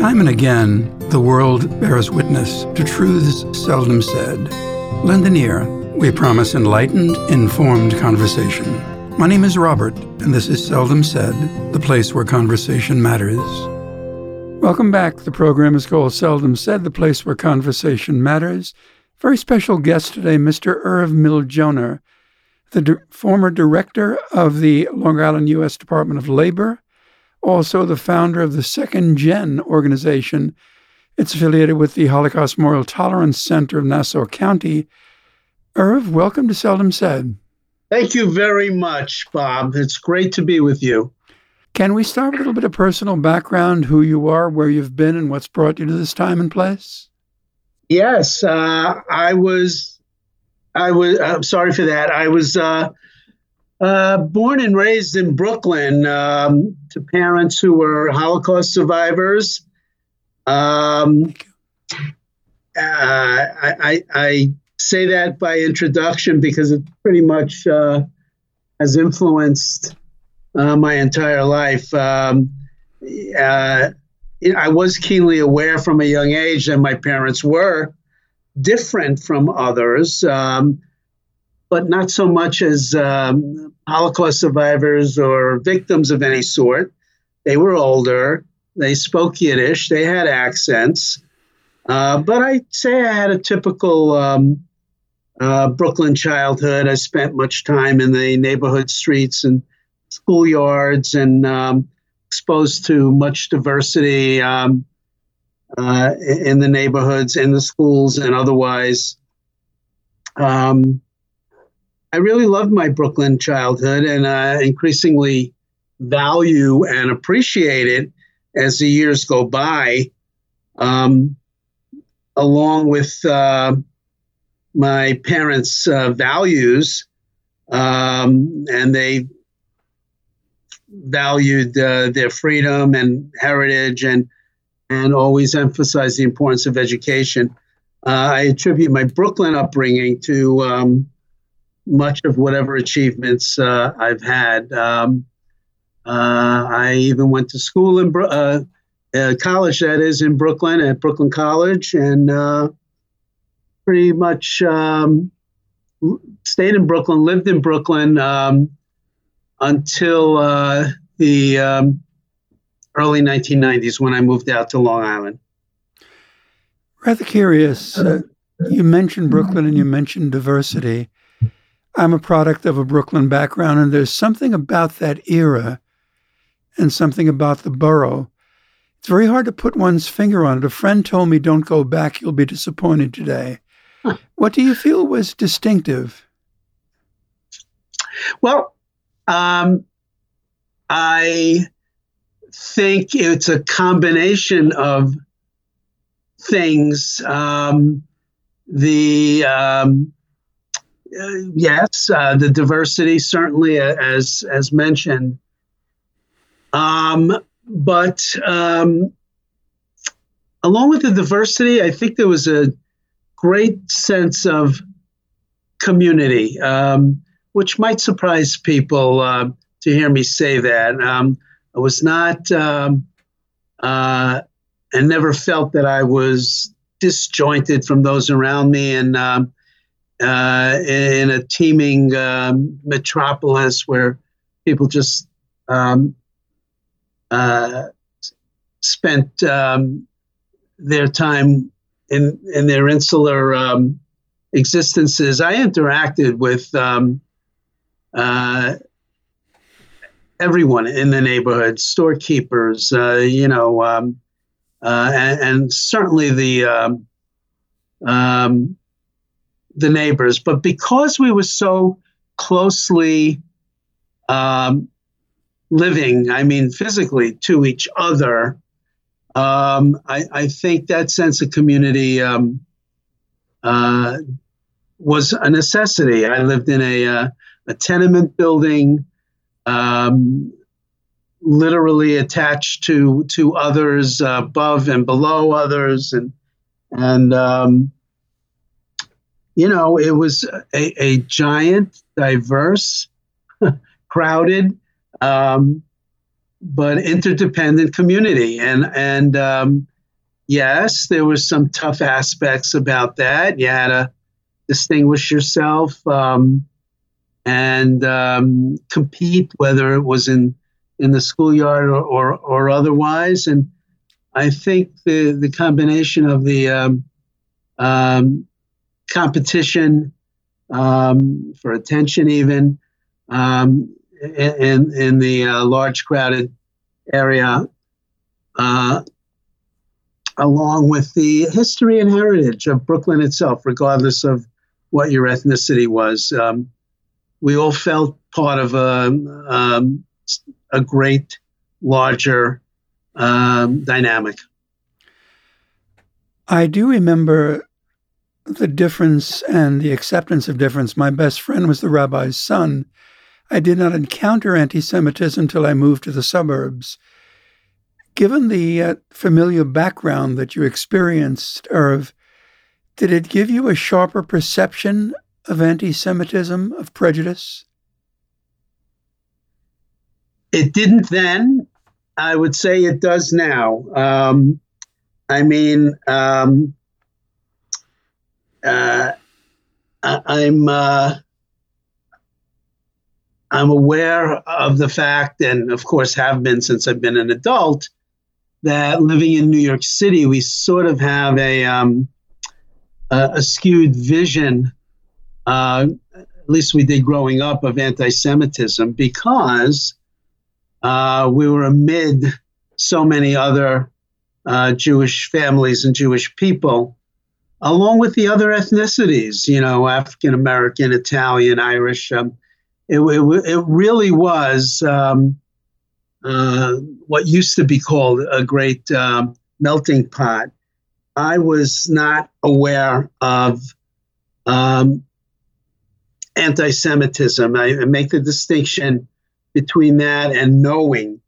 Time and again, the world bears witness to truths seldom said. Lend an ear. We promise enlightened, informed conversation. My name is Robert, and this is Seldom Said, the place where conversation matters. Welcome back. The program is called Seldom Said, the place where conversation matters. Very special guest today, Mr. Irv Miljoner, the di- former director of the Long Island U.S. Department of Labor, also the founder of the Second Gen organization. It's affiliated with the Holocaust Memorial Tolerance Center of Nassau County. Irv, welcome to Seldom Said. Thank you very much, Bob. It's great to be with you. Can we start with a little bit of personal background, who you are, where you've been, and what's brought you to this time and place? Yes, uh, I was. I was. I'm sorry for that. I was uh, uh, born and raised in Brooklyn um, to parents who were Holocaust survivors. Um, uh, I, I, say that by introduction because it pretty much uh, has influenced uh, my entire life. Um, uh, I was keenly aware from a young age that my parents were different from others. Um, but not so much as um, Holocaust survivors or victims of any sort. They were older. They spoke Yiddish. They had accents. Uh, but I'd say I had a typical um, uh, Brooklyn childhood. I spent much time in the neighborhood streets and schoolyards and um, exposed to much diversity um, uh, in the neighborhoods, in the schools, and otherwise. Um, I really loved my Brooklyn childhood and uh, increasingly value and appreciate it as the years go by, um, along with uh, my parents' uh, values. Um, and they valued uh, their freedom and heritage and and always emphasized the importance of education. Uh, I attribute my Brooklyn upbringing to um, much of whatever achievements uh, I've had. Um, uh, I even went to school in uh, uh, college, that is, in Brooklyn at Brooklyn College, and uh, pretty much um, stayed in Brooklyn, lived in Brooklyn um, until uh, the um, early 1990s when I moved out to Long Island. Rather curious. you mentioned Brooklyn and you mentioned diversity. I'm a product of a Brooklyn background, and there's something about that era and something about the borough. It's very hard to put one's finger on it. A friend told me, Don't go back, you'll be disappointed today. Huh. What do you feel was distinctive? Well, um, I think it's a combination of things. Um, the um, uh, yes, uh, the diversity certainly, uh, as as mentioned. Um, but um, along with the diversity, I think there was a great sense of community, um, which might surprise people uh, to hear me say that. Um, I was not, um, uh, and never felt that I was disjointed from those around me, and um, uh, in a teeming um, metropolis where people just um, uh, spent um, their time in in their insular um, existences. I interacted with um, uh, everyone in the neighborhood, storekeepers, uh, you know, um, uh, and, and, certainly the the neighbors. But because we were so closely um, living, I mean, physically to each other, um, I, I, think that sense of community um, uh, was a necessity. I lived in a, uh, a tenement building, um, literally attached to to others, uh, above and below others, and and um, you know, it was a, a giant, diverse, crowded, um, but interdependent community. And and um, yes, there was some tough aspects about that. You had to distinguish yourself um, and um, compete, whether it was in in the schoolyard or, or, or otherwise. And I think the the combination of the um, um, competition um, for attention, even um, in in the uh, large crowded area, uh, along with the history and heritage of Brooklyn itself, regardless of what your ethnicity was. Um, we all felt part of a, um, a great, larger um, dynamic. I do remember the difference and the acceptance of difference. My best friend was the rabbi's son. I did not encounter anti Semitism till I moved to the suburbs. Given the uh, familiar background that you experienced, Irv, did it give you a sharper perception of anti Semitism, of prejudice? It didn't then. I would say it does now. Um, I mean, um, uh, I, am uh, I'm aware of the fact, and of course have been since I've been an adult, that living in New York City, we sort of have a um, a, a, skewed vision. Uh, at least we did growing up of anti-Semitism because uh, we were amid so many other uh, Jewish families and Jewish people along with the other ethnicities, you know, African American, Italian, Irish. Um, it, it, it, really was um, uh, what used to be called a great um, melting pot. I was not aware of um, anti Semitism. I, I make the distinction between that and knowing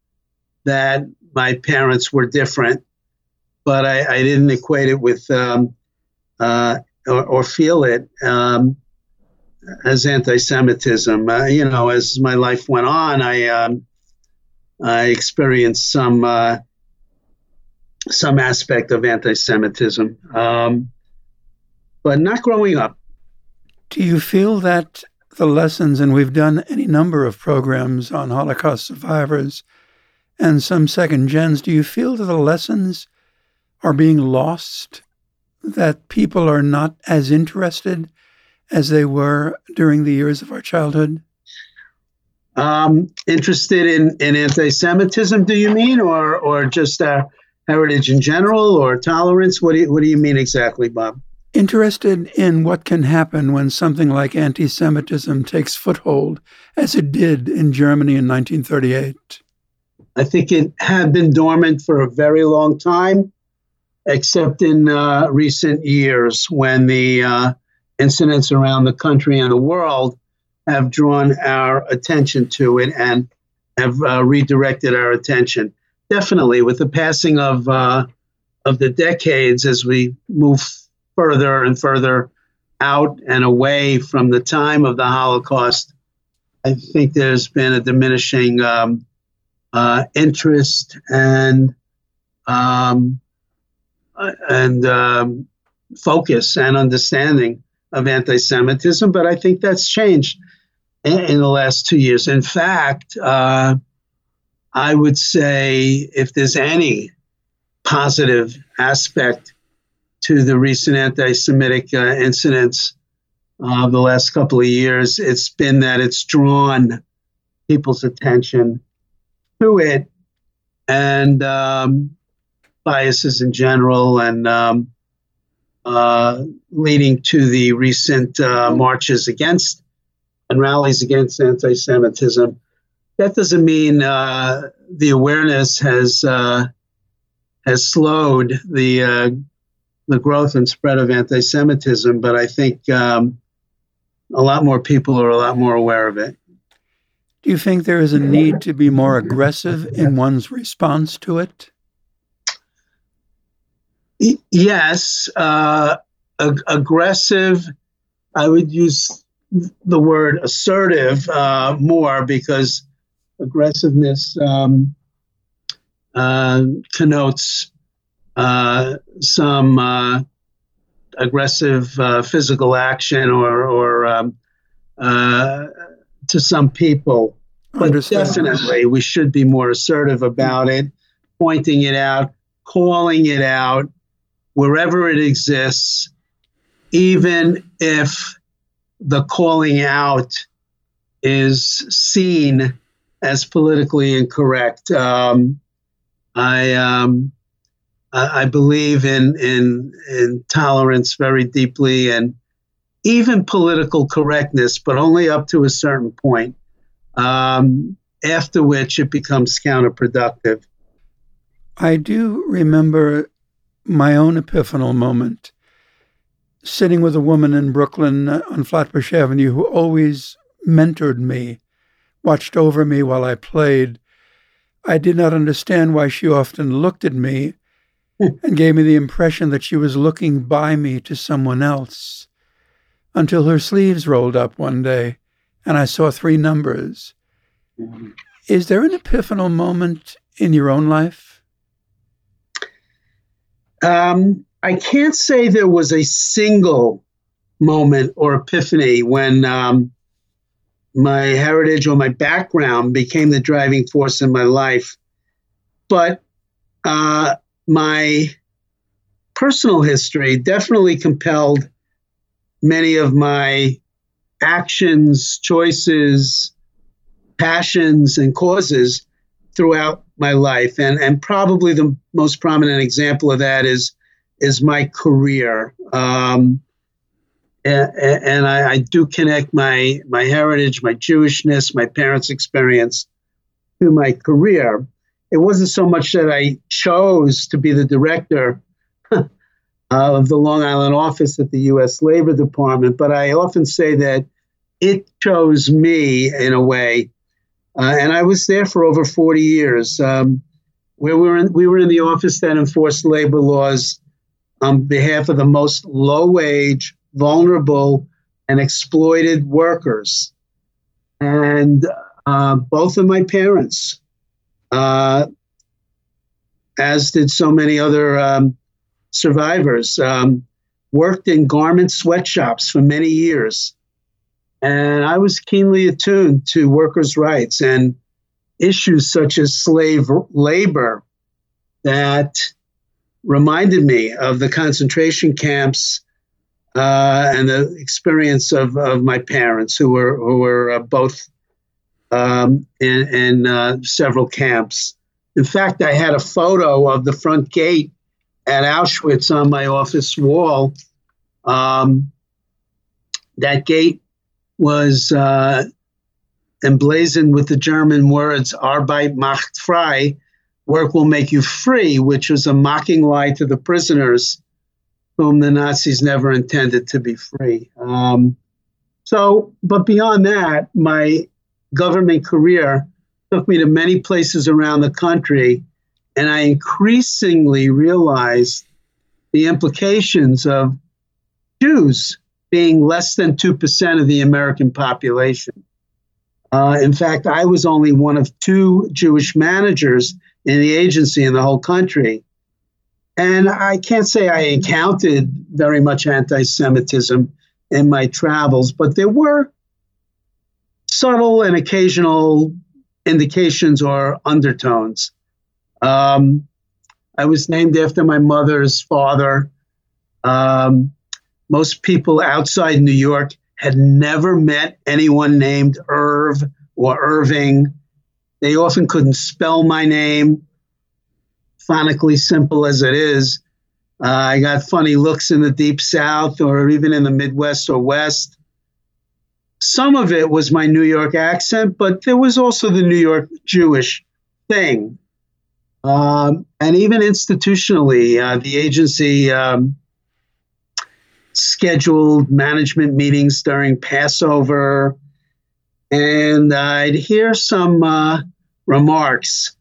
that my parents were different, but I, I didn't equate it with um, uh, or, or, feel it um, as anti-Semitism. Uh, you know, as my life went on, I um, I experienced some uh, some aspect of anti-Semitism, um, but not growing up. Do you feel that the lessons, and we've done any number of programs on Holocaust survivors and some second gens, do you feel that the lessons are being lost that people are not as interested as they were during the years of our childhood? Um, interested in, in anti-Semitism, do you mean, or or just uh, heritage in general, or tolerance? What do you, what do you mean exactly, Bob? Interested in what can happen when something like anti-Semitism takes foothold, as it did in Germany in 1938. I think it had been dormant for a very long time except in uh, recent years when the uh, incidents around the country and the world have drawn our attention to it and have uh, redirected our attention. Definitely, with the passing of uh, of the decades, as we move further and further out and away from the time of the Holocaust, I think there's been a diminishing um, uh, interest and um, and um, focus and understanding of anti Semitism, but I think that's changed in, in the last two years. In fact, uh, I would say if there's any positive aspect to the recent anti Semitic uh, incidents of the last couple of years, it's been that it's drawn people's attention to it. And um, biases in general and um, uh, leading to the recent uh, marches against and rallies against anti Semitism. That doesn't mean uh, the awareness has uh, has slowed the uh, the growth and spread of anti-Semitism, but I think um, a lot more people are a lot more aware of it. Do you think there is a need to be more aggressive in one's response to it? Yes, uh, ag- aggressive. I would use the word assertive uh, more because aggressiveness um, uh, connotes uh, some uh, aggressive uh, physical action or, or um, uh, to some people. But definitely, we should be more assertive about it, pointing it out, calling it out wherever it exists, even if the calling out is seen as politically incorrect. Um, I um, I believe in in in tolerance very deeply and even political correctness, but only up to a certain point. Um, after which it becomes counterproductive. I do remember my own epiphanal moment sitting with a woman in Brooklyn uh, on Flatbush Avenue who always mentored me, watched over me while I played. I did not understand why she often looked at me and gave me the impression that she was looking by me to someone else until her sleeves rolled up one day and I saw three numbers. Mm-hmm. Is there an epiphanal moment in your own life? Um, I can't say there was a single moment or epiphany when um, my heritage or my background became the driving force in my life. But uh, my personal history definitely compelled many of my actions, choices, passions, and causes throughout my life. And, and probably the most prominent example of that is is my career. Um, and, and I, I, do connect my my heritage, my Jewishness, my parents' experience to my career. It wasn't so much that I chose to be the director of the Long Island office at the U.S. Labor Department, but I often say that it chose me in a way, uh, and I was there for over 40 years. Um, where we were in, we were in the office that enforced labor laws on behalf of the most low wage, vulnerable, and exploited workers. And uh, both of my parents, uh, as did so many other um, survivors, um, worked in garment sweatshops for many years. And I was keenly attuned to workers' rights and issues such as slave labor that reminded me of the concentration camps uh, and the experience of, of my parents, who were who were uh, both um, in, in uh, several camps. In fact, I had a photo of the front gate at Auschwitz on my office wall. Um, that gate was uh, emblazoned with the German words "Arbeit macht frei," work will make you free, which was a mocking lie to the prisoners whom the Nazis never intended to be free. Um, so, but beyond that, my government career took me to many places around the country, and I increasingly realized the implications of Jews being less than 2% of the American population. Uh, in fact, I was only one of two Jewish managers in the agency in the whole country. And I can't say I encountered very much anti Semitism in my travels, but there were subtle and occasional indications or undertones. Um, I was named after my mother's father. Um, most people outside New York had never met anyone named Irv or Irving. They often couldn't spell my name, phonically simple as it is. Uh, I got funny looks in the deep south or even in the Midwest or West. Some of it was my New York accent, but there was also the New York Jewish thing. Um, and even institutionally, uh, the agency um, scheduled management meetings during Passover. And I'd hear some uh, remarks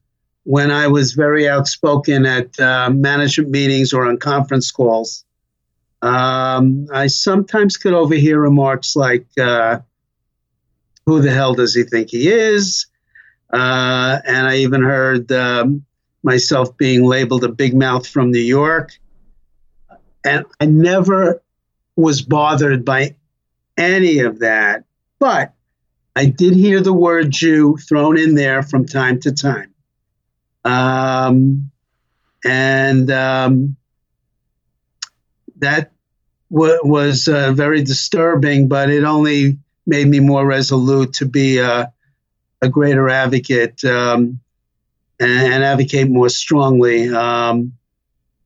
when I was very outspoken at uh, management meetings or on conference calls. Um, I sometimes could overhear remarks like, uh, Who the hell does he think he is? Uh, and I even heard um, myself being labeled a big mouth from New York. And I never was bothered by any of that. But I did hear the word Jew thrown in there from time to time. Um, and um, that w- was uh, very disturbing, but it only made me more resolute to be a, a greater advocate um, and, and, advocate more strongly. Um,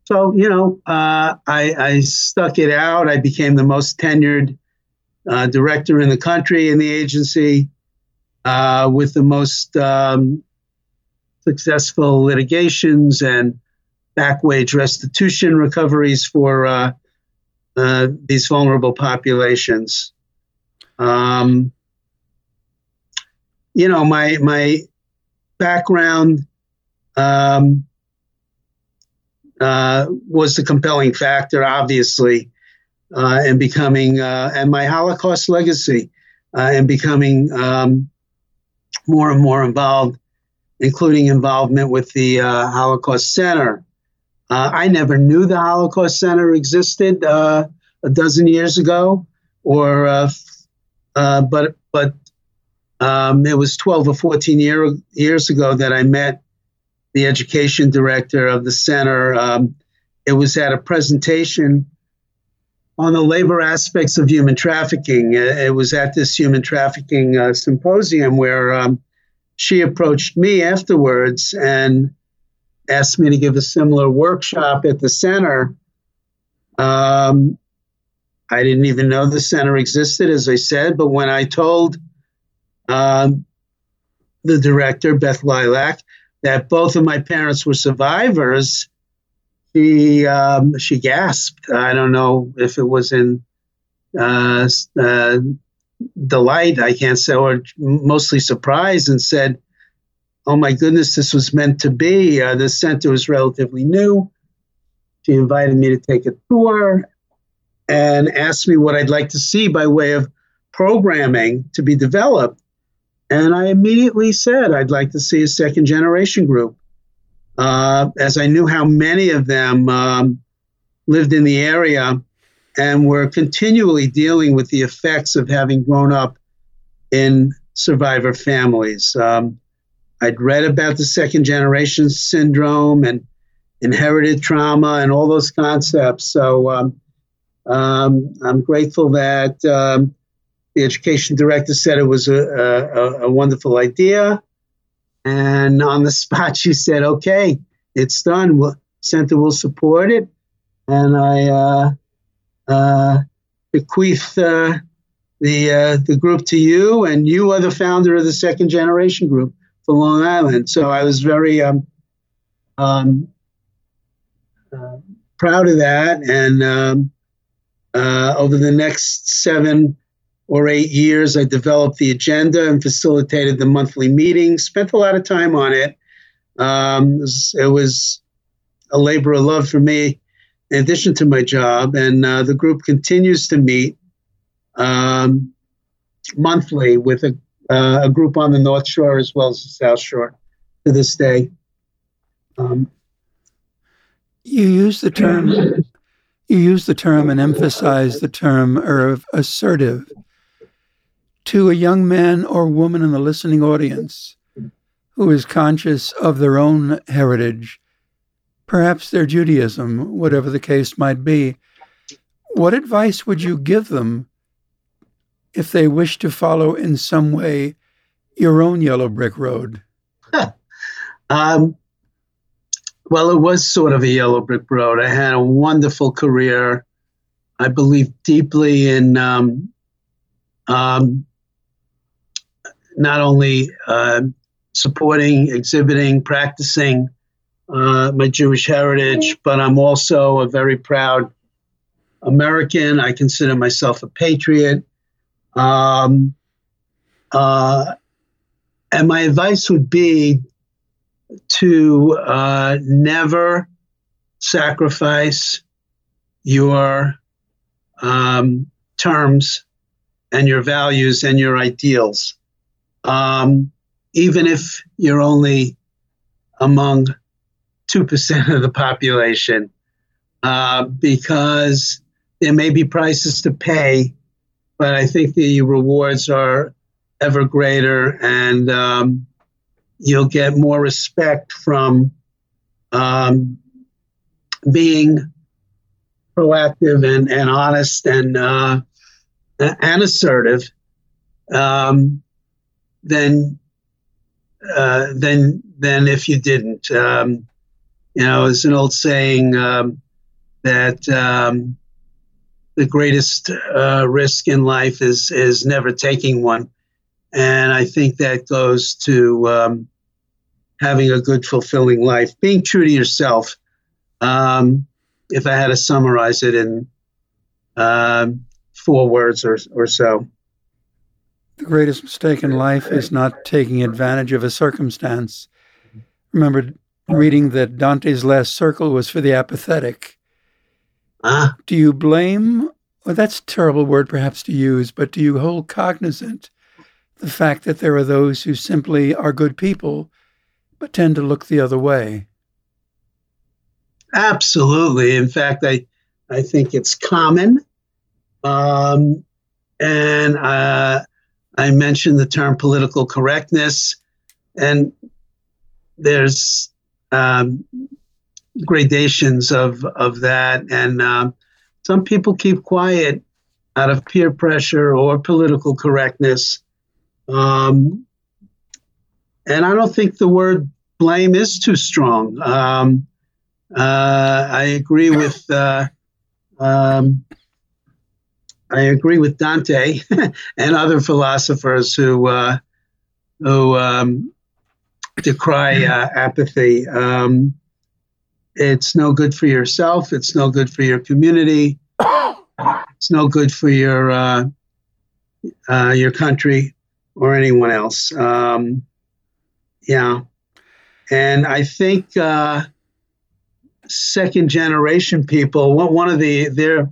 so, you know, uh, I, I, stuck it out. I became the most tenured uh, director in the country in the agency uh, with the most um, successful litigations and back wage restitution recoveries for uh, uh, these vulnerable populations. Um, you know, my my background um, uh, was the compelling factor, obviously, uh, in becoming uh, and my Holocaust legacy uh, and becoming um, more and more involved, including involvement with the uh, Holocaust Center. Uh, I never knew the Holocaust Center existed uh, a dozen years ago, or uh, uh, but but um, it was 12 or 14 year, years ago that I met the education director of the center. Um, it was at a presentation on the labor aspects of human trafficking. It was at this human trafficking uh, symposium where um, she approached me afterwards and asked me to give a similar workshop at the center. Um, I didn't even know the center existed, as I said, but when I told um, the director, Beth Lilach, that both of my parents were survivors, she um, she gasped. I don't know if it was in uh, uh, delight, I can't say, or mostly surprise, and said, "Oh my goodness, this was meant to be." Uh, the center was relatively new. She invited me to take a tour and asked me what I'd like to see by way of programming to be developed. And I immediately said I'd like to see a second generation group uh, as I knew how many of them um, lived in the area and were continually dealing with the effects of having grown up in survivor families. Um, I'd read about the second generation syndrome and inherited trauma and all those concepts. So um, um I'm grateful that um, the education director said it was a, a, a wonderful idea. And on the spot, she said, okay, it's done. We'll, Center will support it. And I uh, uh, bequeath uh, the, uh, the group to you, and you are the founder of the second generation group for Long Island. So I was very um, um, uh, proud of that. And um, uh, over the next seven or eight years, I developed the agenda and facilitated the monthly meetings, spent a lot of time on it. Um, it, was, it, was, a labor of love for me, in addition to my job. And uh, the group continues to meet um, monthly with a, uh, a, group on the North Shore as well as the South Shore to this day. Um, you use the term. You use the term and emphasize the term of assertive to a young man or woman in the listening audience who is conscious of their own heritage, perhaps their Judaism, whatever the case might be, what advice would you give them if they wish to follow in some way your own yellow brick road? um, well, it was sort of a yellow brick road. I had a wonderful career. I believe deeply in um, um, not only uh, supporting, exhibiting, practicing uh, my Jewish heritage, but I'm also a very proud American. I consider myself a patriot. Um, uh, and my advice would be to uh, never sacrifice your um, terms and your values and your ideals um, even if you're only among 2% of the population uh, because there may be prices to pay, but I think the rewards are ever greater and um, you'll get more respect from um, being proactive and, and honest and uh, and assertive. Um, than uh, than than if you didn't. Um, you know, it's an old saying um, that um, the greatest uh, risk in life is is never taking one, and I think that goes to um, having a good, fulfilling life, being true to yourself. Um, if I had to summarize it in um, four words or, or so. The greatest mistake in life is not taking advantage of a circumstance. Remember reading that Dante's last circle was for the apathetic. Ah. Do you blame, well, that's a terrible word perhaps to use, but do you hold cognizant the fact that there are those who simply are good people but tend to look the other way? Absolutely. In fact, I, I think it's common. Um, and uh, I mentioned the term political correctness, and there's um, gradations of, of that. And um, some people keep quiet out of peer pressure or political correctness. Um, and I don't think the word blame is too strong. Um, uh, I agree with uh, um, I agree with Dante and other philosophers who uh, who um, decry uh, apathy. Um, it's no good for yourself. It's no good for your community. It's no good for your uh, uh, your country or anyone else. Um, yeah, and I think uh, second generation people. One of the their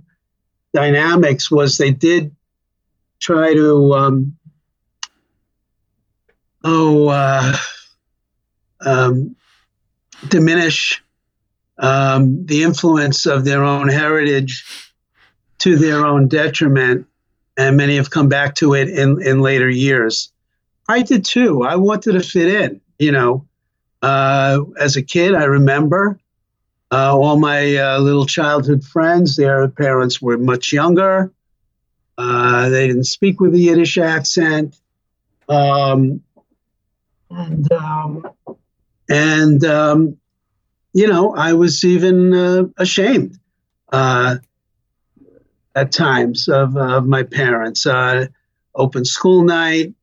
dynamics was they did try to um, oh uh, um, diminish um, the influence of their own heritage to their own detriment, and many have come back to it in in later years. I did too. I wanted to fit in. You know, uh, as a kid, I remember uh, all my uh, little childhood friends, their parents were much younger. Uh, they didn't speak with a Yiddish accent. Um, and, um, and um, you know, I was even uh, ashamed uh, at times of, of my parents. Uh, open school night.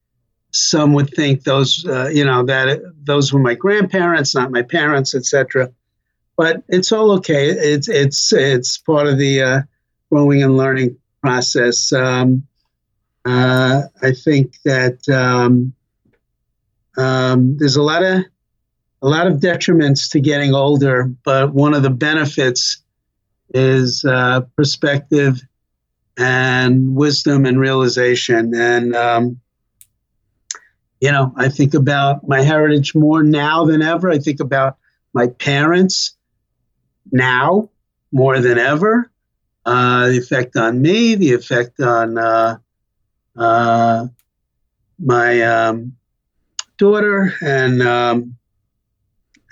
Some would think those, you know, that those were my grandparents, not my parents, etc but it's all okay. It's it's it's part of the uh, growing and learning process. Um, uh, I think that um, um, there's a lot of a lot of detriments to getting older, but one of the benefits is uh, perspective and wisdom and realization. And um, you know, I think about my heritage more now than ever. I think about my parents now more than ever. Uh, the effect on me, the effect on uh, uh, my um, daughter, and um,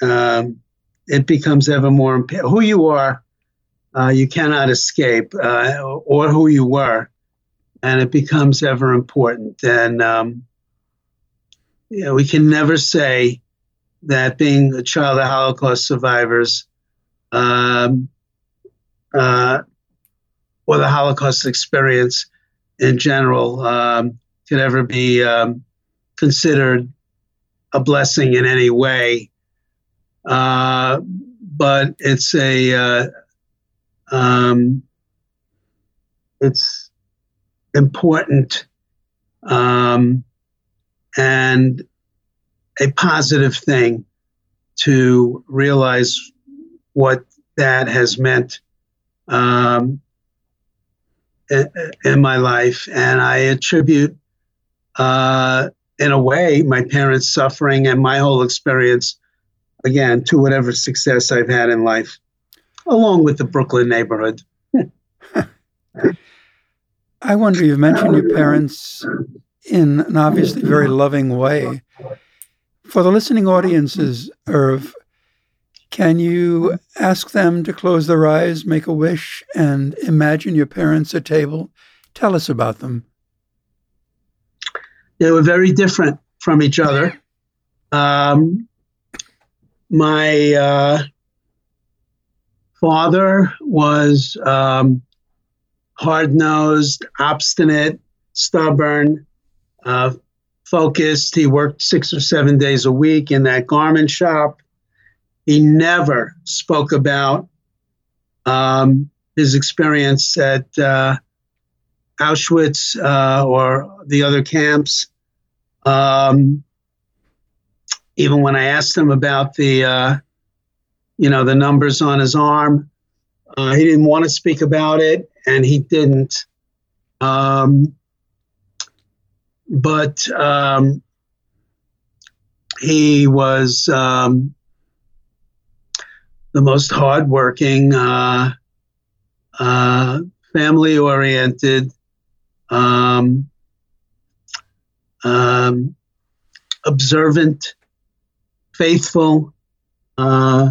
um, it becomes ever more important. Who you are, uh, you cannot escape, uh, or who you were, and it becomes ever important. And um, you know, we can never say that being a child of Holocaust survivors um, uh, or the Holocaust experience in general um, could ever be um, considered a blessing in any way. Uh, but it's a uh, um, it's important um, and a positive thing to realize what that has meant um, in my life. And I attribute, uh, in a way, my parents' suffering and my whole experience again, to whatever success I've had in life, along with the Brooklyn neighborhood. I wonder, you've mentioned your parents in an obviously very loving way. For the listening audiences, Irv, can you ask them to close their eyes, make a wish, and imagine your parents at table? Tell us about them. They were very different from each other. Um, my uh, father was um, hard nosed, obstinate, stubborn, uh, focused. He worked six or seven days a week in that garment shop. He never spoke about um, his experience at uh, Auschwitz uh, or the other camps. Um, even when I asked him about the, uh, you know, the numbers on his arm, uh, he didn't want to speak about it and he didn't. Um, but um, he was um, the most hardworking, uh, uh, family oriented, um, um, observant, faithful uh,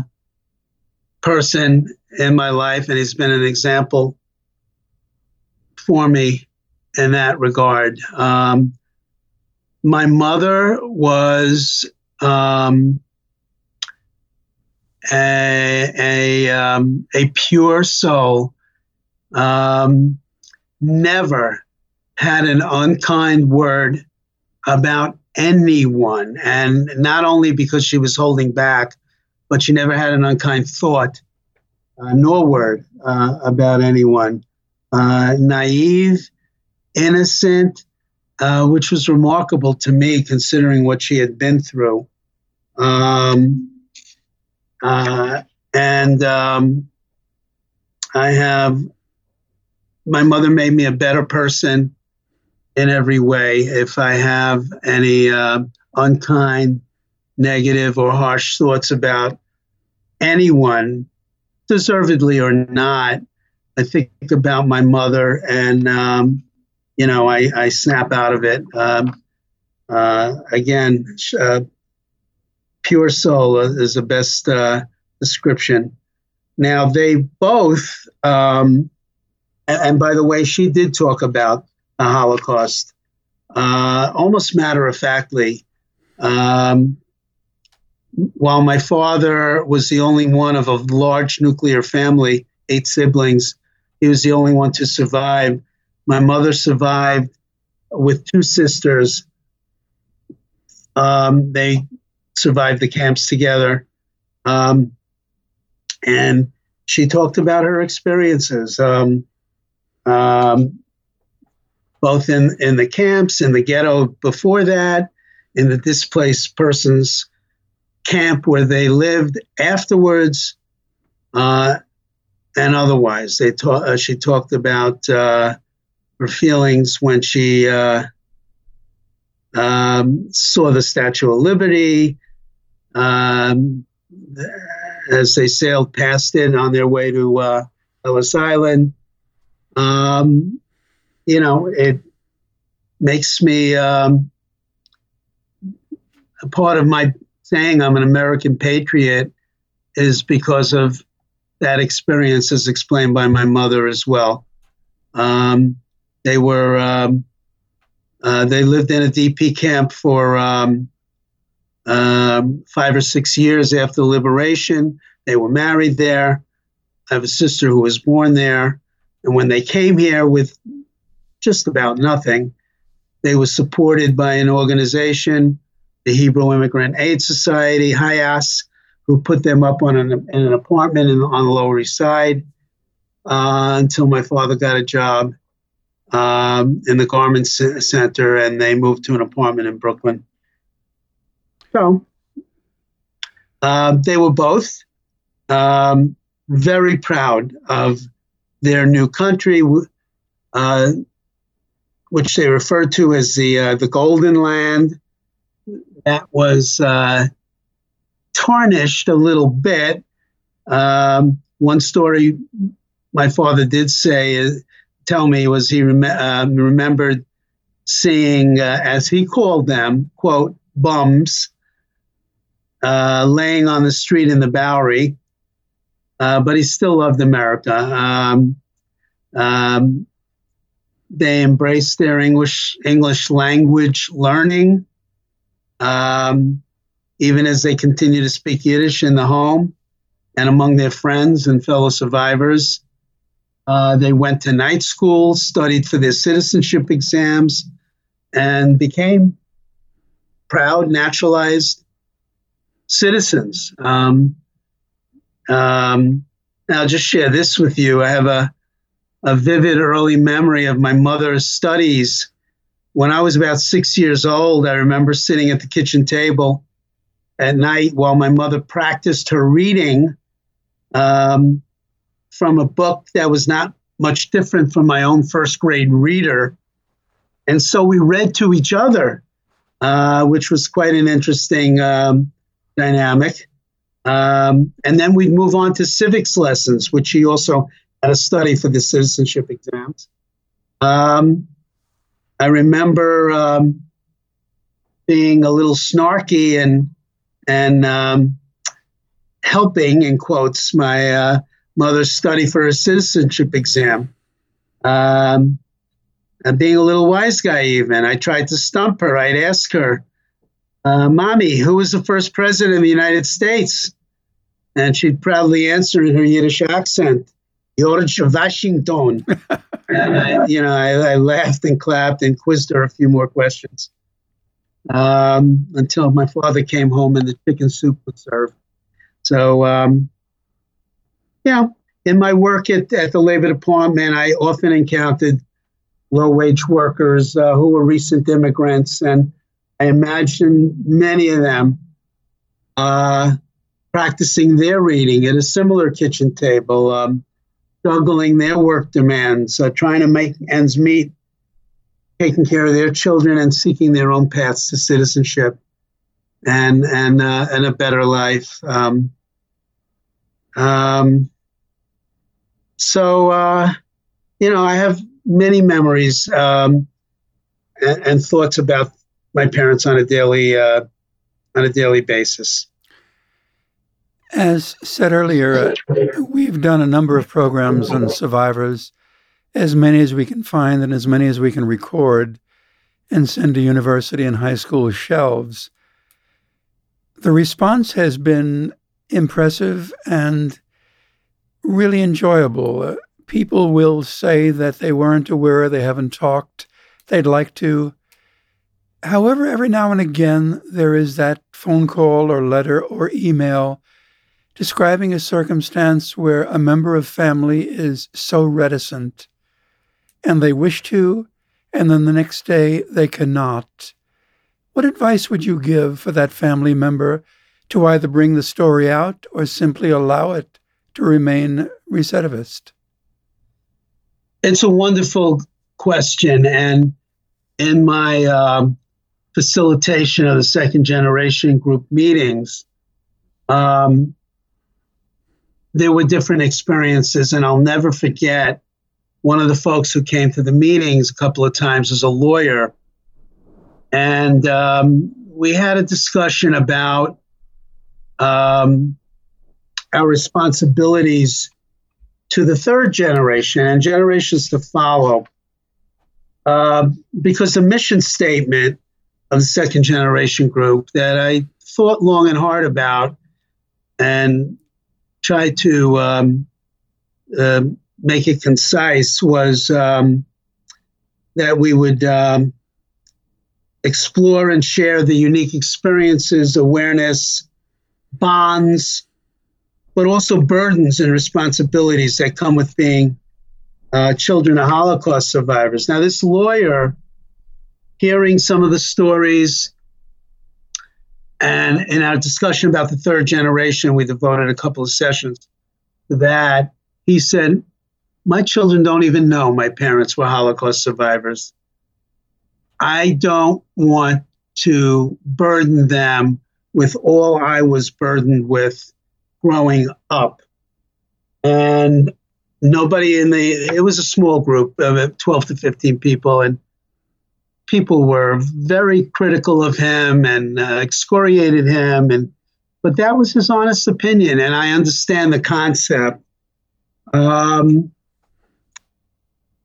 person in my life, and he's been an example for me in that regard. Um, my mother was um, a a, um, a pure soul. Um, never had an unkind word about anyone, and not only because she was holding back, but she never had an unkind thought uh, nor word uh, about anyone uh, naive, innocent, uh, which was remarkable to me considering what she had been through. Um, uh, and um, I have, my mother made me a better person in every way. If I have any uh, unkind, negative, or harsh thoughts about anyone, deservedly or not, I think about my mother and, um, you know, I, I snap out of it. Um, uh, again, uh, pure soul is the best uh, description. Now, they both, um, and, and, by the way, she did talk about the Holocaust uh, almost matter of factly. Um, while my father was the only one of a large nuclear family, eight siblings, he was the only one to survive. My mother survived with two sisters. Um, they survived the camps together. Um, and she talked about her experiences, um, um both in, in the camps, in the ghetto before that, in the displaced persons camp where they lived afterwards. Uh, and otherwise. They ta- uh, she talked about uh, her feelings when she uh, um, saw the Statue of Liberty um, as they sailed past it on their way to uh, Ellis Island. Um, you know, it makes me um, a part of my saying I'm an American patriot is because of that experience as explained by my mother as well. Um, they were um, uh, they lived in a DP camp for um, um, five or six years after liberation. They were married there. I have a sister who was born there, and when they came here with just about nothing, they were supported by an organization, the Hebrew Immigrant Aid Society, HIAS, who put them up on an, in an apartment in, on the Lower East Side uh, until my father got a job um, in the garment center and they moved to an apartment in Brooklyn. So uh, they were both um, very proud of their new country, uh, which they referred to as the uh, the Golden Land. That was uh, tarnished a little bit. Um, one story my father did say, uh, tell me, was he rem- uh, remembered seeing, uh, as he called them, quote, bums uh, laying on the street in the Bowery, uh, but he still loved America. Um, um, they embraced their English English language learning, um, even as they continue to speak Yiddish in the home and among their friends and fellow survivors. Uh, they went to night school, studied for their citizenship exams, and became proud, naturalized citizens. Um, um, I'll just share this with you. I have a, a vivid early memory of my mother's studies. When I was about six years old, I remember sitting at the kitchen table at night while my mother practiced her reading um, from a book that was not much different from my own first grade reader. And so we read to each other, uh, which was quite an interesting um, dynamic. Um, and then we'd move on to civics lessons, which he also had a study for the citizenship exams. Um, I remember um, being a little snarky and and um, helping, in quotes, my uh, mother's study for a citizenship exam. Um, and being a little wise guy, even. I tried to stump her. I'd ask her, uh, Mommy, who was the first president of the United States? And she'd proudly answer in her Yiddish accent, George Washington. and I, you know, I, I, laughed and clapped and quizzed her a few more questions um, until my father came home and the chicken soup was served. So, um, you know, in my work at, at the Labor Department, I often encountered low wage workers uh, who were recent immigrants. And I imagine many of them uh, practicing their reading at a similar kitchen table, um, juggling their work demands, uh, trying to make ends meet, taking care of their children, and seeking their own paths to citizenship and and uh, and a better life. Um, um, so uh, you know, I have many memories um, and, and, thoughts about my parents on a daily uh, on a daily basis. As said earlier, uh, we've done a number of programs on survivors, as many as we can find and as many as we can record and send to university and high school shelves. The response has been impressive and really enjoyable. Uh, people will say that they weren't aware, they haven't talked, they'd like to. However, every now and again, there is that phone call or letter or email describing a circumstance where a member of family is so reticent and they wish to, and then the next day they cannot. What advice would you give for that family member to either bring the story out or simply allow it to remain recidivist? It's a wonderful question. And in my um, facilitation of the second generation group meetings, um, there were different experiences. And I'll never forget one of the folks who came to the meetings a couple of times as a lawyer. And um, we had a discussion about um, our responsibilities to the third generation and generations to follow. Uh, because the mission statement of the second generation group that I thought long and hard about and tried to um, uh, make it concise was um, that we would um, explore and share the unique experiences, awareness, bonds, but also burdens and responsibilities that come with being uh, children of Holocaust survivors. Now, this lawyer, hearing some of the stories, and in our discussion about the third generation, we devoted a couple of sessions to that. He said, My children don't even know my parents were Holocaust survivors. I don't want to burden them with all I was burdened with growing up. And nobody in the, it was a small group of 12 to 15 people, and people were very critical of him and uh, excoriated him. And, but that was his honest opinion, and I understand the concept. Um,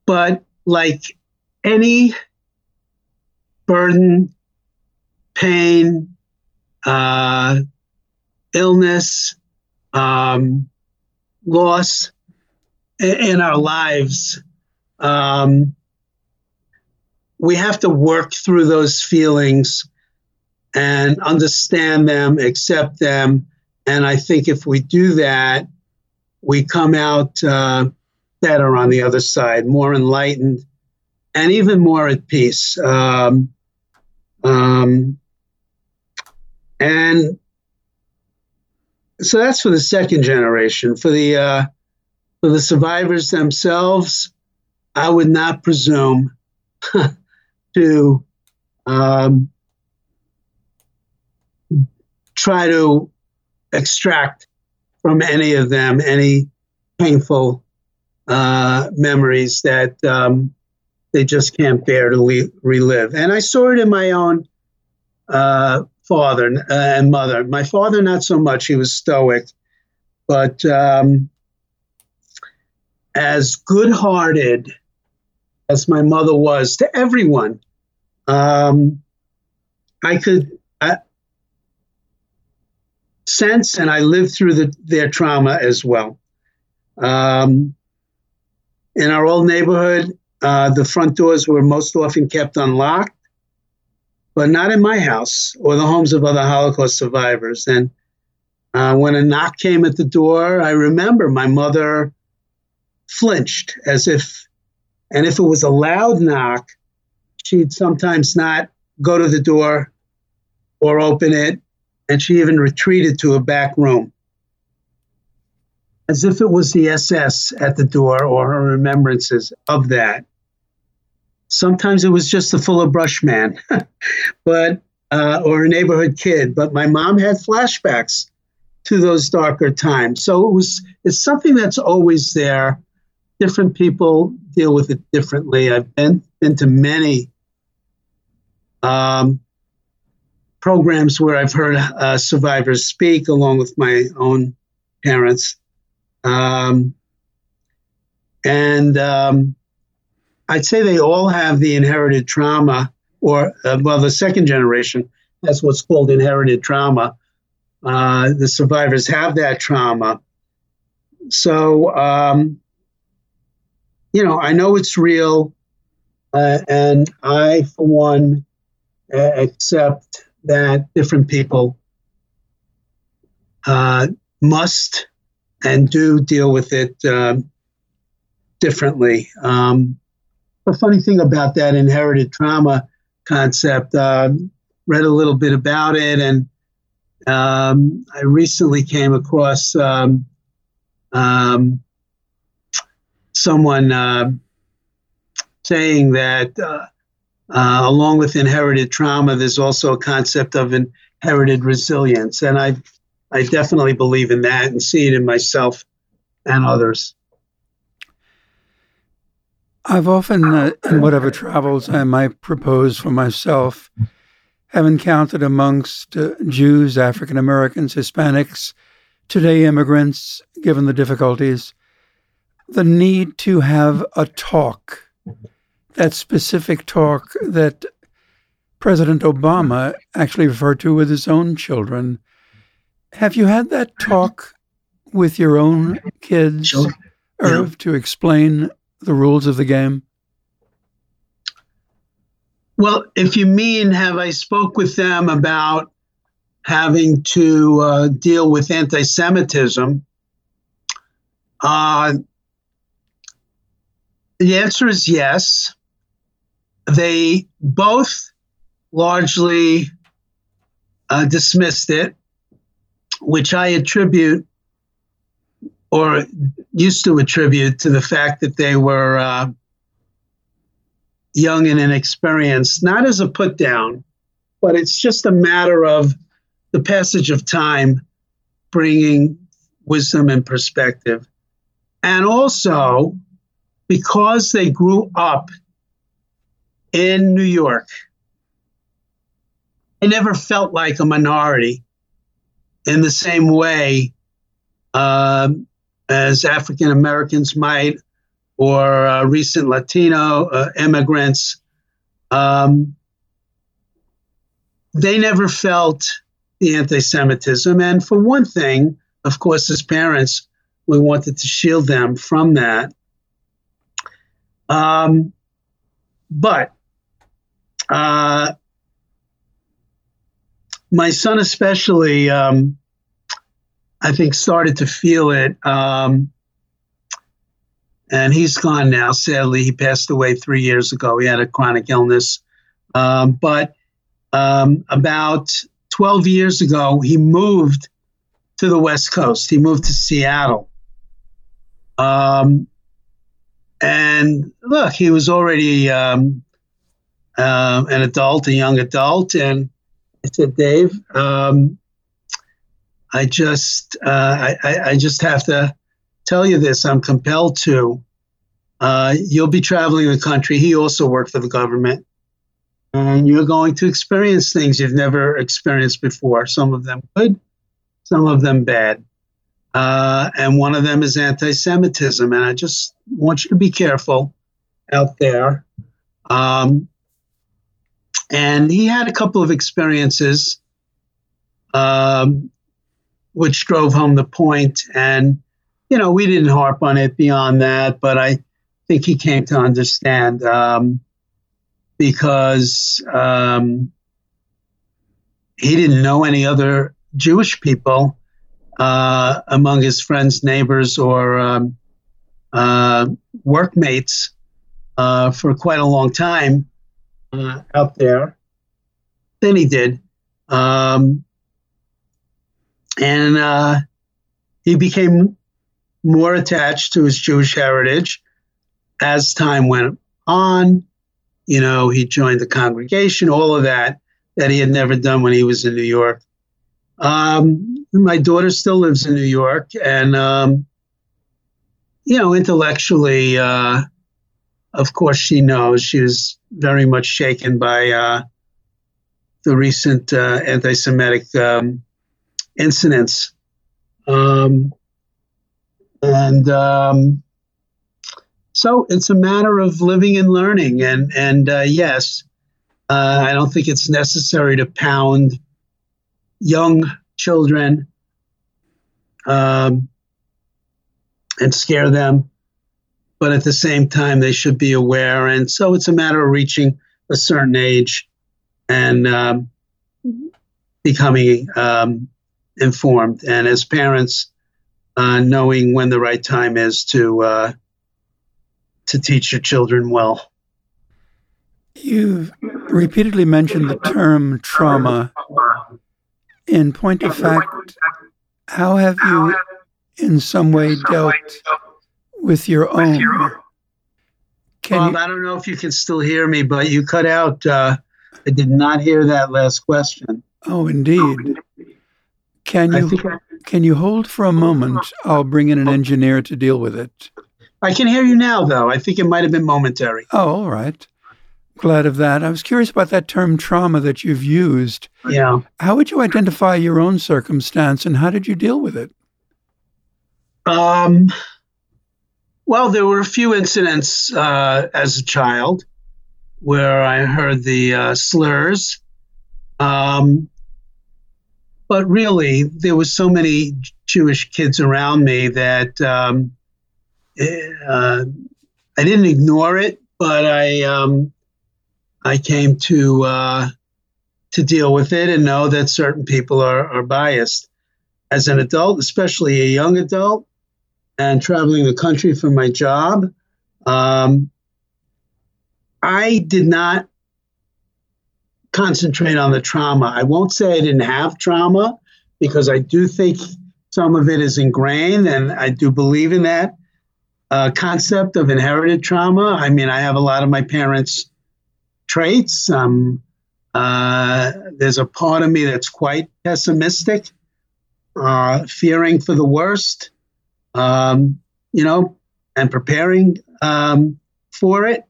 but like any burden, pain, uh, illness, um, loss in our lives, um, we have to work through those feelings and understand them, accept them. And I think if we do that, we come out uh, better on the other side, more enlightened, and even more at peace. Um, um, and so that's for the second generation. For the uh, for the survivors themselves, I would not presume to um, try to extract from any of them any painful uh, memories that um, they just can't bear to le- relive. And I saw it in my own uh, father uh, and mother. My father, not so much, he was stoic, but um, as good hearted as my mother was to everyone, um, I could uh, sense and I lived through the, their trauma as well. Um, in our old neighborhood, uh, the front doors were most often kept unlocked but not in my house or the homes of other Holocaust survivors. And uh, when a knock came at the door, I remember my mother flinched as if, and if it was a loud knock, she'd sometimes not go to the door or open it, and she even retreated to a back room. As if it was the SS at the door or her remembrances of that. Sometimes it was just the Fuller Brush man, but uh, or a neighborhood kid. But my mom had flashbacks to those darker times. So it was it's something that's always there. Different people deal with it differently. I've been to many um, programs where I've heard uh, survivors speak along with my own parents. Um, and um, I'd say they all have the inherited trauma, or uh, well, the second generation has what's called inherited trauma. Uh, the survivors have that trauma. So, um, you know, I know it's real, uh, and I, for one, accept that different people uh, must and do deal with it uh, differently. Um, the funny thing about that inherited trauma concept, uh, read a little bit about it, and um, I recently came across um, um, someone uh, saying that uh, uh, along with inherited trauma, there's also a concept of inherited resilience, and I I definitely believe in that and see it in myself and others. I've often, uh, in whatever travels I might propose for myself, have encountered amongst uh, Jews, African Americans, Hispanics, today immigrants, given the difficulties, the need to have a talk, that specific talk that President Obama actually referred to with his own children. Have you had that talk with your own kids, sure. Irv, yeah. to explain the rules of the game? Well, if you mean, have I spoke with them about having to uh, deal with anti-Semitism? Uh, the answer is yes. They both largely uh, dismissed it, which I attribute or used to attribute to the fact that they were uh, young and inexperienced, not as a put down, but it's just a matter of the passage of time bringing wisdom and perspective. And also because they grew up in New York, they never felt like a minority in the same way uh, as African Americans might, or uh, recent Latino uh, immigrants. Um, they never felt the anti Semitism. And for one thing, of course, as parents, we wanted to shield them from that. Um, but uh, my son, especially, um, I think, started to feel it. Um, and he's gone now, sadly. He passed away three years ago. He had a chronic illness. Um, but um, about 12 years ago, he moved to the West Coast. He moved to Seattle. Um, and look, he was already um, uh, an adult, a young adult. And I said, Dave, um, I just, uh, I, I, just have to tell you this. I'm compelled to. Uh, you'll be traveling the country. He also worked for the government. And you're going to experience things you've never experienced before. Some of them good, some of them bad. Uh, and one of them is anti Semitism. And I just want you to be careful out there. Um, and he had a couple of experiences um, which drove home the point. And, you know, we didn't harp on it beyond that, but I think he came to understand um, because um, he didn't know any other Jewish people uh, among his friends, neighbors, or um, workmates uh, for quite a long time uh, out there Then he did. Um, and uh, he became more attached to his Jewish heritage as time went on. You know, he joined the congregation, all of that that he had never done when he was in New York. Um, my daughter still lives in New York, and um, you know, intellectually, uh, of course, she knows. She was very much shaken by uh, the recent uh, anti-Semitic um, incidents, um, and um, so it's a matter of living and learning. And and uh, yes, uh, I don't think it's necessary to pound young children um, and scare them. But at the same time, they should be aware. And so it's a matter of reaching a certain age and um, becoming um, informed. And as parents, uh, knowing when the right time is to uh, to teach your children well. You've repeatedly mentioned the term trauma in point of fact, how have you in some way dealt with your own? Can Bob, you, I don't know if you can still hear me, but you cut out. Uh, I did not hear that last question. Oh, indeed. Can you I, can you hold for a moment? I'll bring in an engineer to deal with it. I can hear you now, though. I think it might have been momentary. Oh, all right. Glad of that. I was curious about that term trauma that you've used. Yeah. How would you identify your own circumstance and how did you deal with it? Um, well, there were a few incidents uh, as a child where I heard the uh, slurs. Um, but really, there was so many Jewish kids around me that um, eh, uh, I didn't ignore it, but I um, I came to uh, to deal with it and know that certain people are, are biased. As an adult, especially a young adult, and traveling the country for my job, um, I did not concentrate on the trauma. I won't say I didn't have trauma because I do think some of it is ingrained, and I do believe in that uh, concept of inherited trauma. I mean, I have a lot of my parents' traits. Um, Uh, there's a part of me that's quite pessimistic, uh, fearing for the worst, um, you know, and preparing um, for it.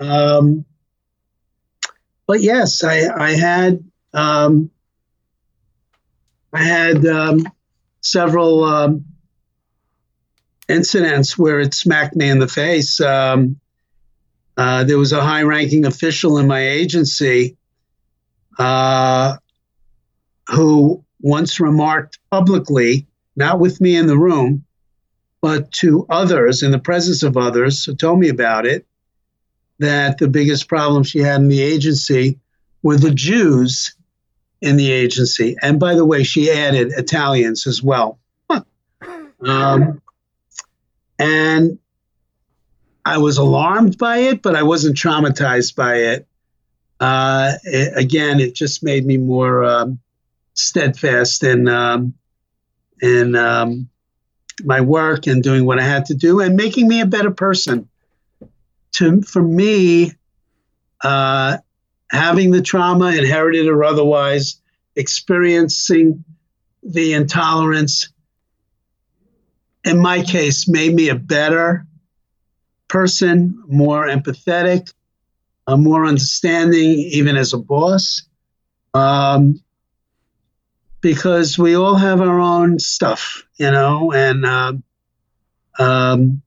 Um, but yes, I, I had um, I had um, several um, incidents where it smacked me in the face. Um, uh, there was a high ranking official in my agency uh, who once remarked publicly, not with me in the room, but to others in the presence of others who told me about it, that the biggest problem she had in the agency were the Jews in the agency. And by the way, she added Italians as well. um, and I was alarmed by it, but I wasn't traumatized by it. Uh, it again, it just made me more um, steadfast in um, um, my work and doing what I had to do, and making me a better person. To for me, uh, having the trauma, inherited or otherwise, experiencing the intolerance, in my case, made me a better person, more empathetic, more understanding, even as a boss. Um, because we all have our own stuff, you know, and um, um,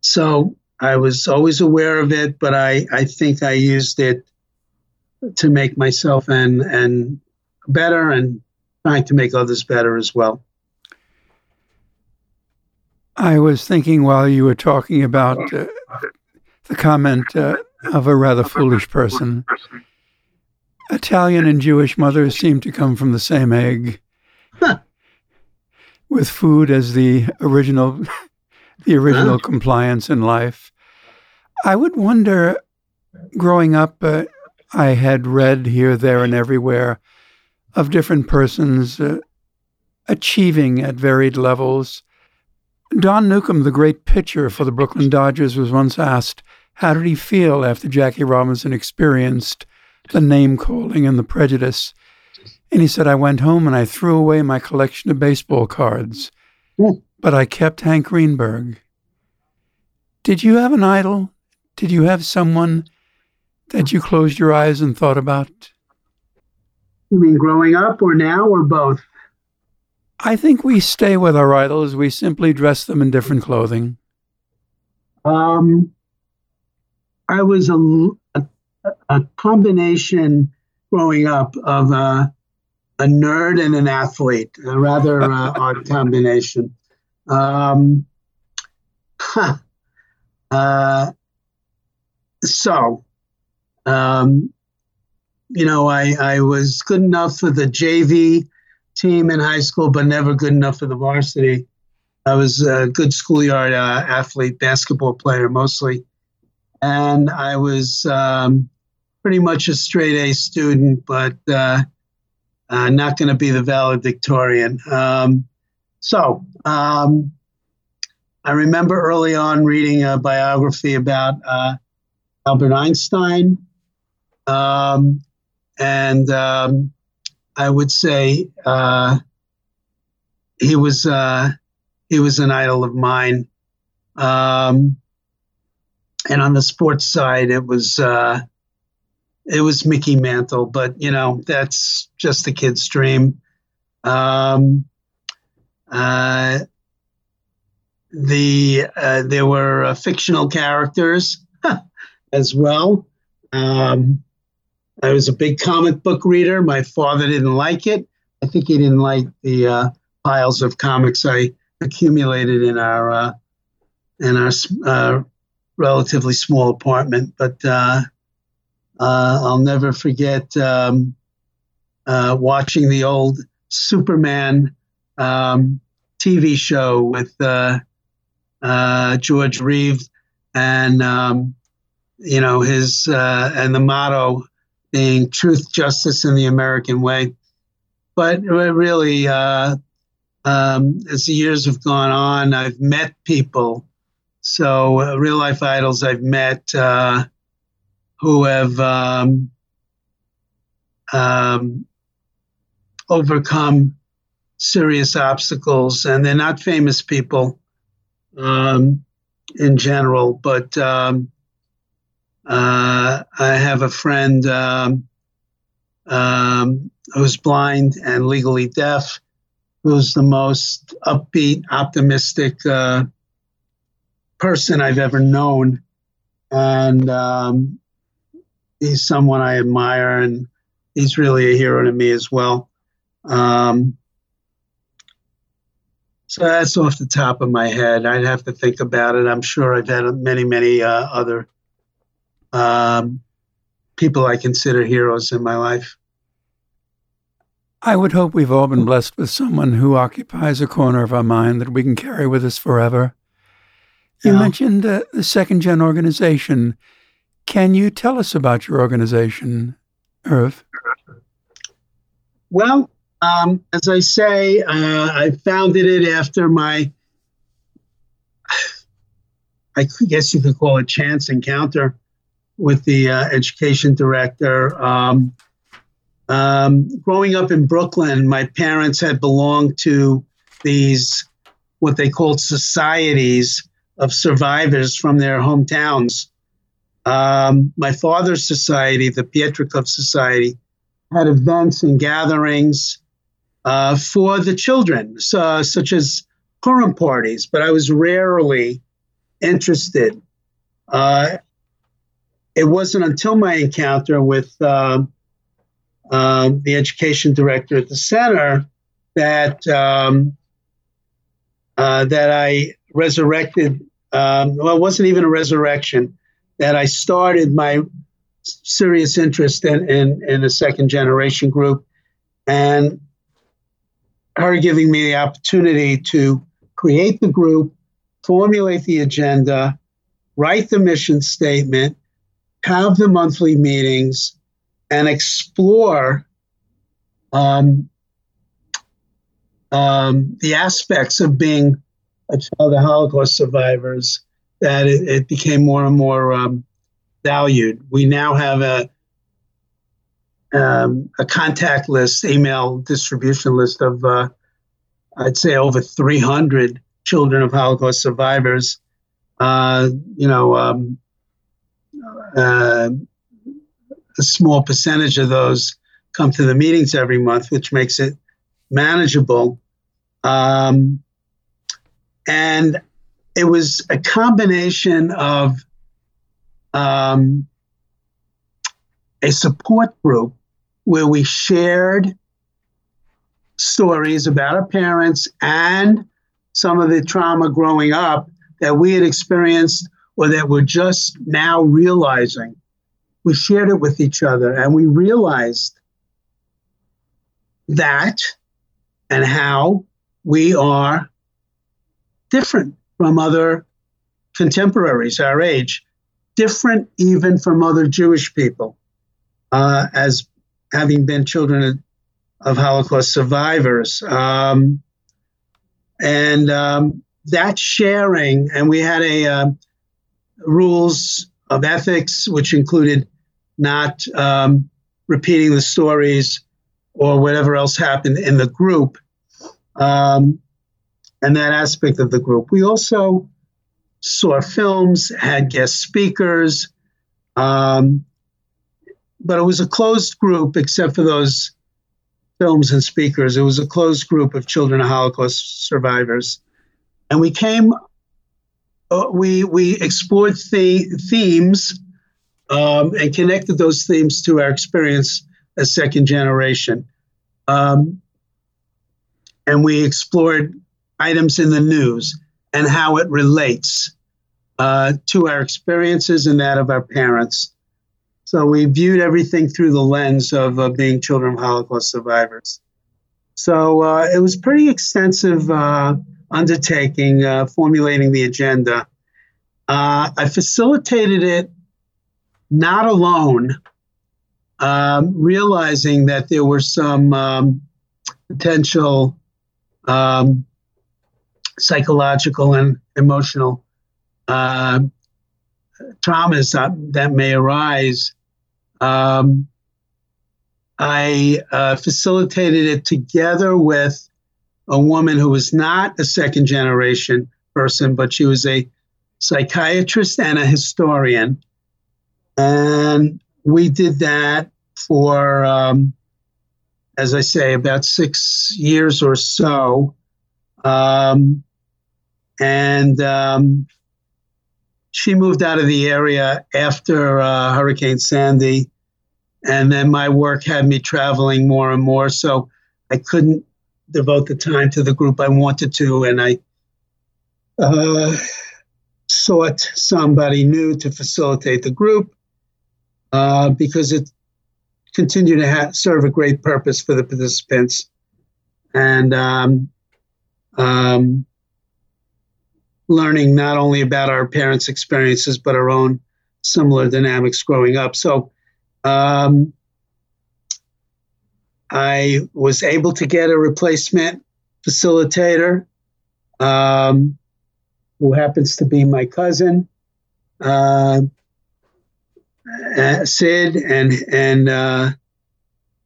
so I was always aware of it, but I, I think I used it to make myself and and better and trying to make others better as well. I was thinking while you were talking about uh, the comment uh, of a rather foolish person. Italian and Jewish mothers seem to come from the same egg, huh. with food as the original, the original huh? compliance in life. I would wonder, growing up, uh, I had read here, there, and everywhere of different persons uh, achieving at varied levels. Don Newcombe, the great pitcher for the Brooklyn Dodgers, was once asked, How did he feel after Jackie Robinson experienced the name calling and the prejudice? And he said, I went home and I threw away my collection of baseball cards, mm. but I kept Hank Greenberg. Did you have an idol? Did you have someone that you closed your eyes and thought about? You mean growing up or now or both? I think we stay with our idols. We simply dress them in different clothing. Um, I was a, a, combination growing up of a, a, nerd and an athlete, a rather uh, odd combination. Um, huh. uh, so, um, you know, I, I was good enough for the JV team in high school, but never good enough for the varsity. I was a good schoolyard uh, athlete, basketball player mostly. And I was um, pretty much a straight A student, but uh, uh, not going to be the valedictorian. Um, so um, I remember early on reading a biography about uh, Albert Einstein. Um, and um, I would say uh, he was uh, he was an idol of mine. Um, and on the sports side, it was uh, it was Mickey Mantle, but you know that's just the kid's dream. Um, uh, the uh, there were uh, fictional characters as well. Um, I was a big comic book reader. My father didn't like it. I think he didn't like the uh, piles of comics I accumulated in our uh, in our uh, relatively small apartment. But uh, uh, I'll never forget um, uh, watching the old Superman um, TV show with George Reeves and um, you know his and the motto being truth, justice, and the American way. But really, uh, um, as the years have gone on, I've met people. So, uh, real life idols I've met uh, who have um, um, overcome serious obstacles, and they're not famous people um, in general. But um, uh, I have a friend um, um, who's blind and legally deaf, who's the most upbeat, optimistic uh, person I've ever known, and um, he's someone I admire, and he's really a hero to me as well. Um, so that's off the top of my head. I'd have to think about it. I'm sure I've had many, many uh, other um, people I consider heroes in my life. I would hope we've all been blessed with someone who occupies a corner of our mind that we can carry with us forever. You mentioned uh, the Second Gen organization. Can you tell us about your organization, Irv? Well, um, as I say, uh, I founded it after my, I guess you could call it chance encounter with the uh, education director. Um, um, growing up in Brooklyn, my parents had belonged to these, what they called societies of survivors from their hometowns. Um, my father's society, the Pietrikov Society, had events and gatherings uh, for the children, so, such as Purim parties, but I was rarely interested. Uh, it wasn't until my encounter with uh, the education director at the center that um, uh, that I resurrected. Um, well, it wasn't even a resurrection. That I started my serious interest in, in, in a second generation group, and her giving me the opportunity to create the group, formulate the agenda, write the mission statement, have the monthly meetings, and explore um, um, the aspects of being a child of Holocaust survivors that it, it became more and more um, valued. We now have a um, a contact list, email distribution list of, uh, I'd say, over 300 children of Holocaust survivors. Uh, you know, um, uh, a small percentage of those come to the meetings every month, which makes it manageable. Um, and it was a combination of um, a support group where we shared stories about our parents and some of the trauma growing up that we had experienced or that we're just now realizing. We shared it with each other and we realized that and how we are different from other contemporaries our age, different even from other Jewish people. Uh, as having been children of Holocaust survivors. Um, and um, that sharing, and we had a uh, rules of ethics, which included not um, repeating the stories or whatever else happened in the group, um, and that aspect of the group. We also saw films, had guest speakers, um, but it was a closed group except for those films and speakers. It was a closed group of children of Holocaust survivors, and we came. Uh, we we explored the themes um, and connected those themes to our experience as second generation, um, and we explored items in the news and how it relates uh, to our experiences and that of our parents. So we viewed everything through the lens of uh, being children of Holocaust survivors. So uh, it was pretty extensive uh, undertaking, uh, formulating the agenda. Uh, I facilitated it not alone, um, realizing that there were some um, potential um, psychological and emotional uh, traumas that, that may arise um, I uh, facilitated it together with a woman who was not a second generation person, but she was a psychiatrist and a historian. And we did that for, um, as I say, about six years or so. Um, and um, she moved out of the area after uh, Hurricane Sandy. And then my work had me traveling more and more. So I couldn't devote the time to the group I wanted to. And I uh, sought somebody new to facilitate the group uh, because it continued to ha- serve a great purpose for the participants. And um, um, learning not only about our parents' experiences, but our own similar dynamics growing up. So um, I was able to get a replacement facilitator um, who happens to be my cousin. Uh, uh Sid, and and uh,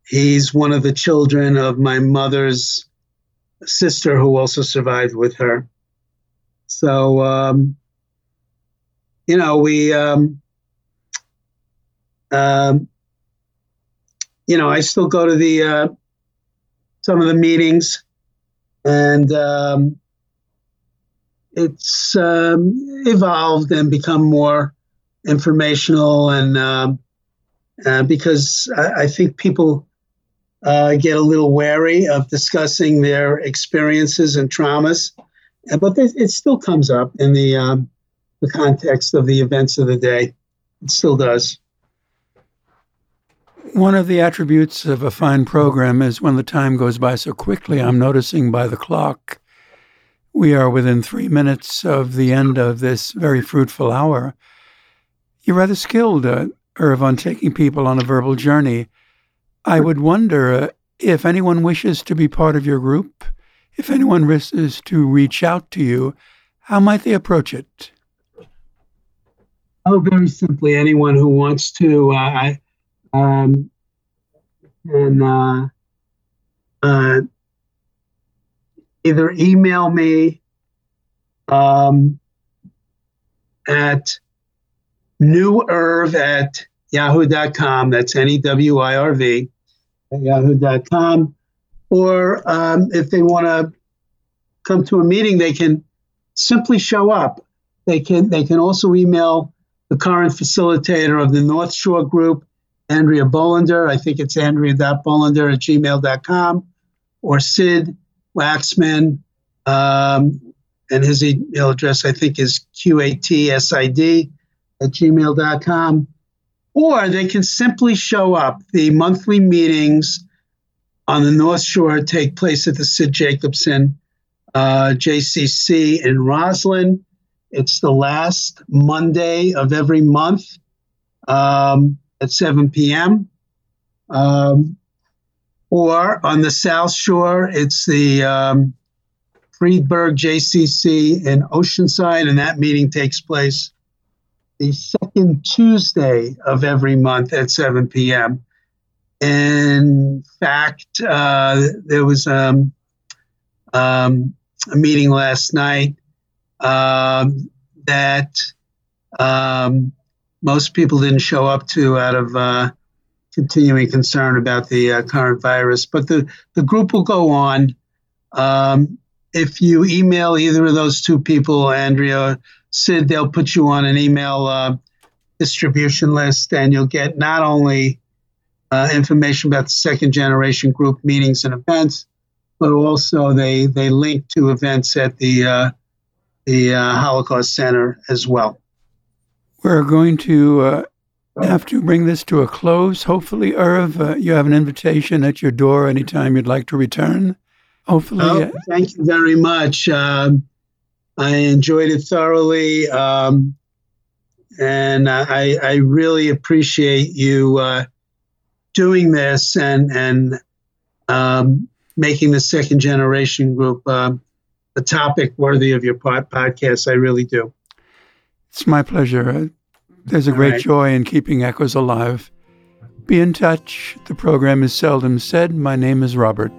he's one of the children of my mother's sister, who also survived with her. So, um, you know, we, um, um, you know, I still go to the uh, some of the meetings, and um, it's um, evolved and become more informational, and um, uh, because I, I, think people uh, get a little wary of discussing their experiences and traumas but it still comes up in the um, the context of the events of the day. It still does. One of the attributes of a fine program is when the time goes by so quickly. I'm noticing by the clock we are within three minutes of the end of this very fruitful hour. You're rather skilled, uh, Irv, on taking people on a verbal journey. I would wonder uh, if anyone wishes to be part of your group if anyone wishes to reach out to you, how might they approach it? Oh, very simply, anyone who wants to, uh, um, and uh, uh, either email me um, at newirv at yahoo.com. That's N E W I R V at yahoo.com or um, if they want to come to a meeting, they can simply show up. They can they can also email the current facilitator of the North Shore Group, Andrea Bolander. I think it's andrea.bolander at gmail.com, or Sid Waxman. Um, and his email address, I think, is qatsid at gmail.com. Or they can simply show up. The monthly meetings on the North Shore take place at the Sid Jacobson uh, JCC in Roslyn. It's the last Monday of every month um, at 7 p.m. Um, or on the South Shore, it's the um, Friedberg JCC in Oceanside, and that meeting takes place the second Tuesday of every month at 7 p.m. In fact, uh, there was um, um, a meeting last night um, that um, most people didn't show up to out of uh, continuing concern about the uh, current virus. But the, the group will go on. Um, if you email either of those two people, Andrea, Sid, they'll put you on an email uh, distribution list, and you'll get not only uh, information about the second generation group meetings and events, but also they they link to events at the uh, the uh, Holocaust Center as well. We're going to uh, have to bring this to a close. Hopefully, Irv, uh, you have an invitation at your door anytime you'd like to return. Hopefully, oh, thank you very much. Um, I enjoyed it thoroughly. Um, and I, I really appreciate you uh, doing this and and um, making the second generation group uh, a topic worthy of your pod- podcast. I really do. It's my pleasure. There's a All great right. joy in keeping echoes alive. Be in touch. The program is seldom said. My name is Robert.